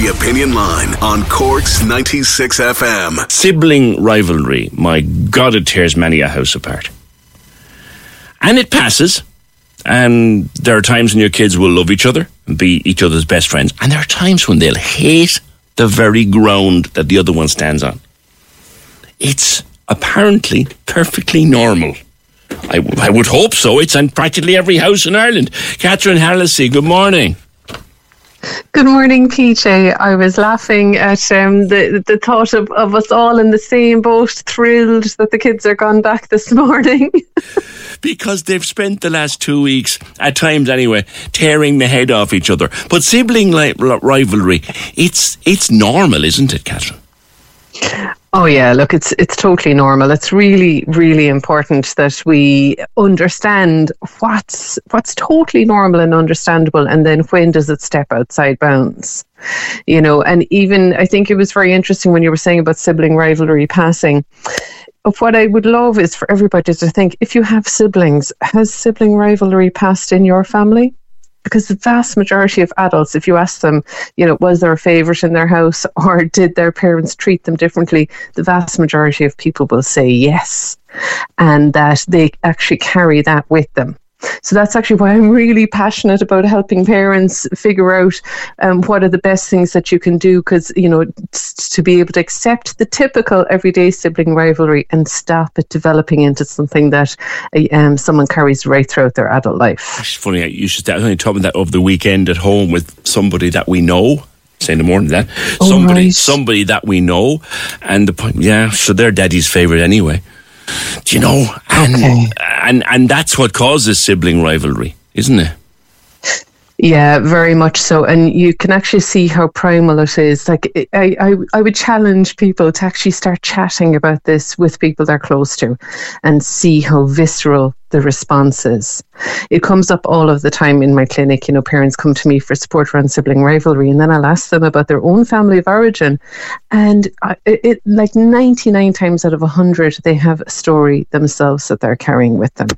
The Opinion Line on Cork's 96 FM. Sibling rivalry. My God, it tears many a house apart. And it passes. And there are times when your kids will love each other and be each other's best friends. And there are times when they'll hate the very ground that the other one stands on. It's apparently perfectly normal. I, w- I would hope so. It's in practically every house in Ireland. Catherine Hallisey, good morning. Good morning, PJ. I was laughing at um, the the thought of, of us all in the same boat, thrilled that the kids are gone back this morning. because they've spent the last two weeks, at times anyway, tearing the head off each other. But sibling rivalry, it's it's normal, isn't it, Catherine? Oh yeah, look, it's it's totally normal. It's really, really important that we understand what's what's totally normal and understandable, and then when does it step outside bounds? You know, and even I think it was very interesting when you were saying about sibling rivalry passing. Of what I would love is for everybody to think: if you have siblings, has sibling rivalry passed in your family? Because the vast majority of adults, if you ask them, you know, was there a favourite in their house or did their parents treat them differently, the vast majority of people will say yes, and that they actually carry that with them. So that's actually why I'm really passionate about helping parents figure out um, what are the best things that you can do because, you know, to be able to accept the typical everyday sibling rivalry and stop it developing into something that um, someone carries right throughout their adult life. It's funny, you should start talking that over the weekend at home with somebody that we know. Say in the morning that Oh, somebody, right. somebody that we know, and the point, yeah, so they're daddy's favorite anyway. Do you know? And Okay. Uh, and and that's what causes sibling rivalry, isn't it? Yeah, very much so. And you can actually see how primal it is. Like, I, I, I would challenge people to actually start chatting about this with people they're close to and see how visceral the response is. It comes up all of the time in my clinic. You know, parents come to me for support around sibling rivalry, and then I'll ask them about their own family of origin. And I, it, like 99 times out of 100, they have a story themselves that they're carrying with them.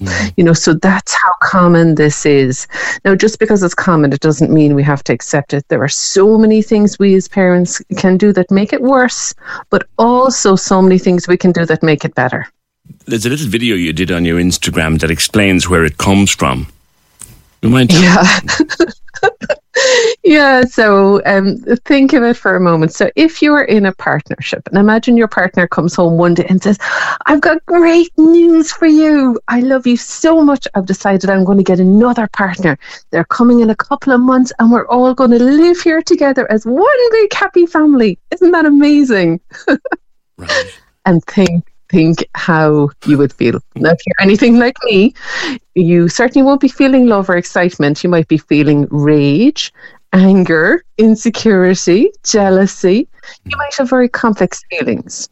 Mm. You know, so that's how common this is. Now, just because it's common, it doesn't mean we have to accept it. There are so many things we as parents can do that make it worse, but also so many things we can do that make it better. There's a little video you did on your Instagram that explains where it comes from. You mind? Yeah. yeah, so um, think of it for a moment. So, if you are in a partnership, and imagine your partner comes home one day and says, I've got great news for you. I love you so much. I've decided I'm going to get another partner. They're coming in a couple of months, and we're all going to live here together as one big happy family. Isn't that amazing? Right. and think think how you would feel. Now, if you're anything like me, you certainly won't be feeling love or excitement. You might be feeling rage, anger, insecurity, jealousy. You might have very complex feelings.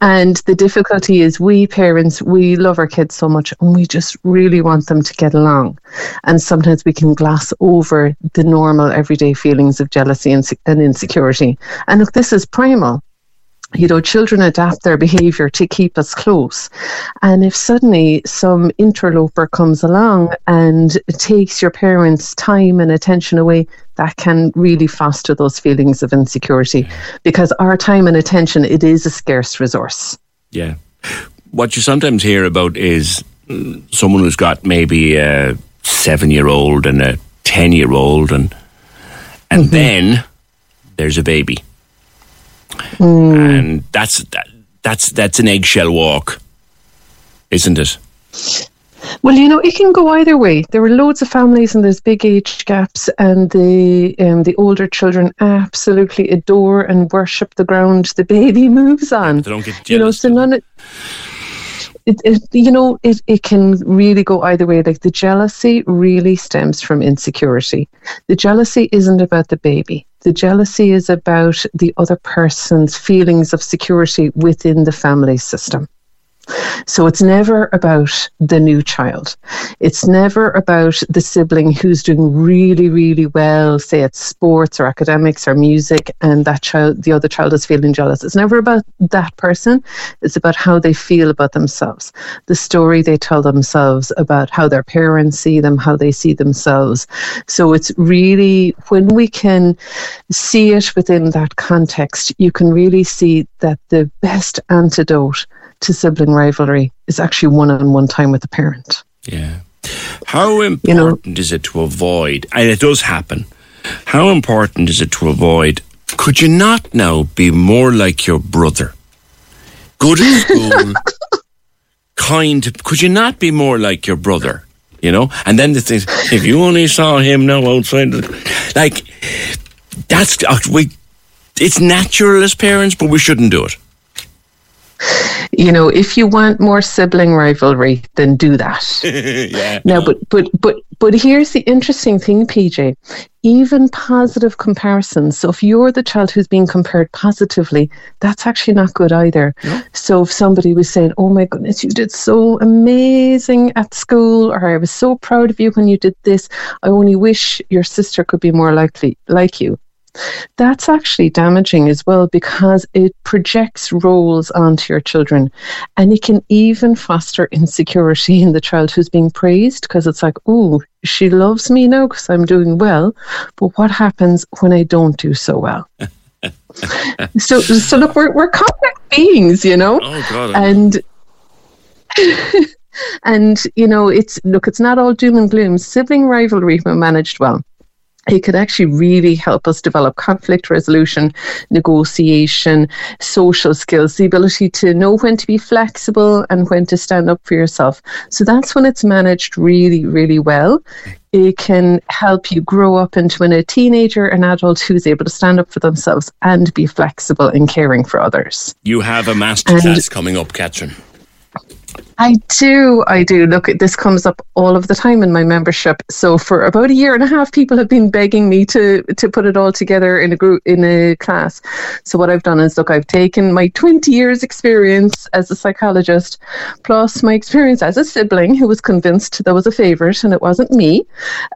And the difficulty is, we parents, we love our kids so much and we just really want them to get along. And sometimes we can gloss over the normal everyday feelings of jealousy and, and insecurity. And look, this is primal you know, children adapt their behavior to keep us close. And if suddenly some interloper comes along and takes your parents' time and attention away, that can really foster those feelings of insecurity because our time and attention, it is a scarce resource. Yeah. What you sometimes hear about is mm, someone who's got maybe a seven year old and a ten year old, and and then there's a baby, and that's that, that's that's an eggshell walk, isn't it? Well, you know, it can go either way. There are loads of families and there's big age gaps, and the um, the older children absolutely adore and worship the ground the baby moves on. They don't get jealous. You know, so none of it, it, you know, it, it can really go either way. Like the jealousy really stems from insecurity. The jealousy isn't about the baby. The jealousy is about the other person's feelings of security within the family system. So it's never about the new child. It's never about the sibling who's doing really, really well, say at sports or academics or music, and that child, the other child is feeling jealous. It's never about that person. It's about how they feel about themselves, the story they tell themselves about how their parents see them, how they see themselves. So it's really when we can see it within that context, you can really see that the best antidote to sibling rivalry is actually one-on-one time with the parent. Yeah. How important know- is it to avoid, and it does happen, how important is it to avoid, could you not now be more like your brother? Good at school, kind, could you not be more like your brother? You know? And then the things, if you only saw him now outside, the, like, that's, uh, we, it's natural as parents, but we shouldn't do it. You know, if you want more sibling rivalry, then do that. yeah. Now, but but but but here's the interesting thing, PJ. Even positive comparisons. So if you're the child who's being compared positively, that's actually not good either. So if somebody was saying, "Oh my goodness, you did so amazing at school," or "I was so proud of you when you did this," I only wish your sister could be more likely like you. That's actually damaging as well because it projects roles onto your children and it can even foster insecurity in the child who's being praised because it's like, oh, she loves me now because I'm doing well. But what happens when I don't do so well? so, so look, we're, we're complex beings, you know? Oh, God. And and you know it's look it's not all doom and gloom sibling rivalry when managed well it could actually really help us develop conflict resolution, negotiation, social skills, the ability to know when to be flexible and when to stand up for yourself. So that's when it's managed really, really well. It can help you grow up into a teenager, an adult who's able to stand up for themselves and be flexible in caring for others. You have a masterclass coming up, Catherine. I do, I do. Look, this comes up all of the time in my membership. So for about a year and a half, people have been begging me to to put it all together in a group in a class. So what I've done is, look, I've taken my 20 years experience as a psychologist, plus my experience as a sibling who was convinced there was a favourite and it wasn't me,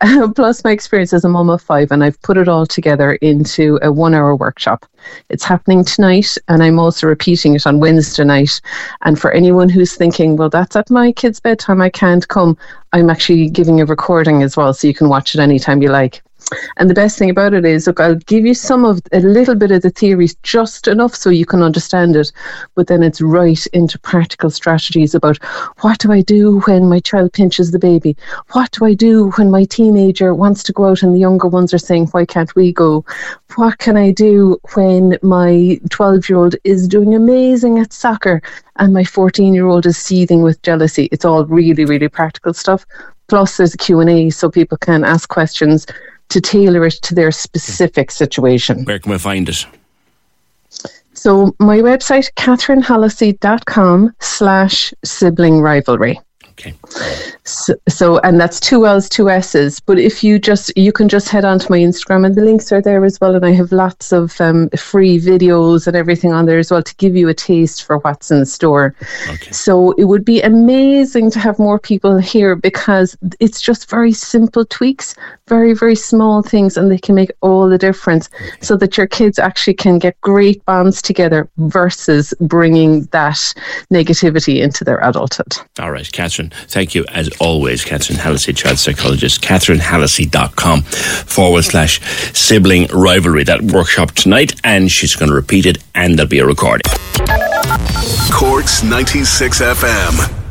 plus my experience as a mum of five, and I've put it all together into a one-hour workshop. It's happening tonight, and I'm also repeating it on Wednesday night. And for anyone who's thinking, well, that's at my kid's bedtime, I can't come, I'm actually giving a recording as well, so you can watch it anytime you like. And the best thing about it is, look, I'll give you some of a little bit of the theories, just enough so you can understand it, but then it's right into practical strategies about what do I do when my child pinches the baby? What do I do when my teenager wants to go out and the younger ones are saying, why can't we go? What can I do when my 12 year old is doing amazing at soccer and my 14 year old is seething with jealousy? It's all really, really practical stuff. Plus, there's a Q&A so people can ask questions to tailor it to their specific hmm. situation. Where can we find it? So my website, catherinehallisey.com slash sibling rivalry. Okay. So, so, and that's two L's, two S's. But if you just, you can just head on to my Instagram and the links are there as well. And I have lots of um, free videos and everything on there as well to give you a taste for what's in store. Okay. So it would be amazing to have more people here because it's just very simple tweaks, very, very small things, and they can make all the difference so that your kids actually can get great bonds together versus bringing that negativity into their adulthood. All right, Catherine. Thank you as always, Catherine Hallisey, child psychologist. CatherineHallisey.com forward slash sibling rivalry. That workshop tonight, and she's going to repeat it, and there'll be a recording. Corks 96 FM.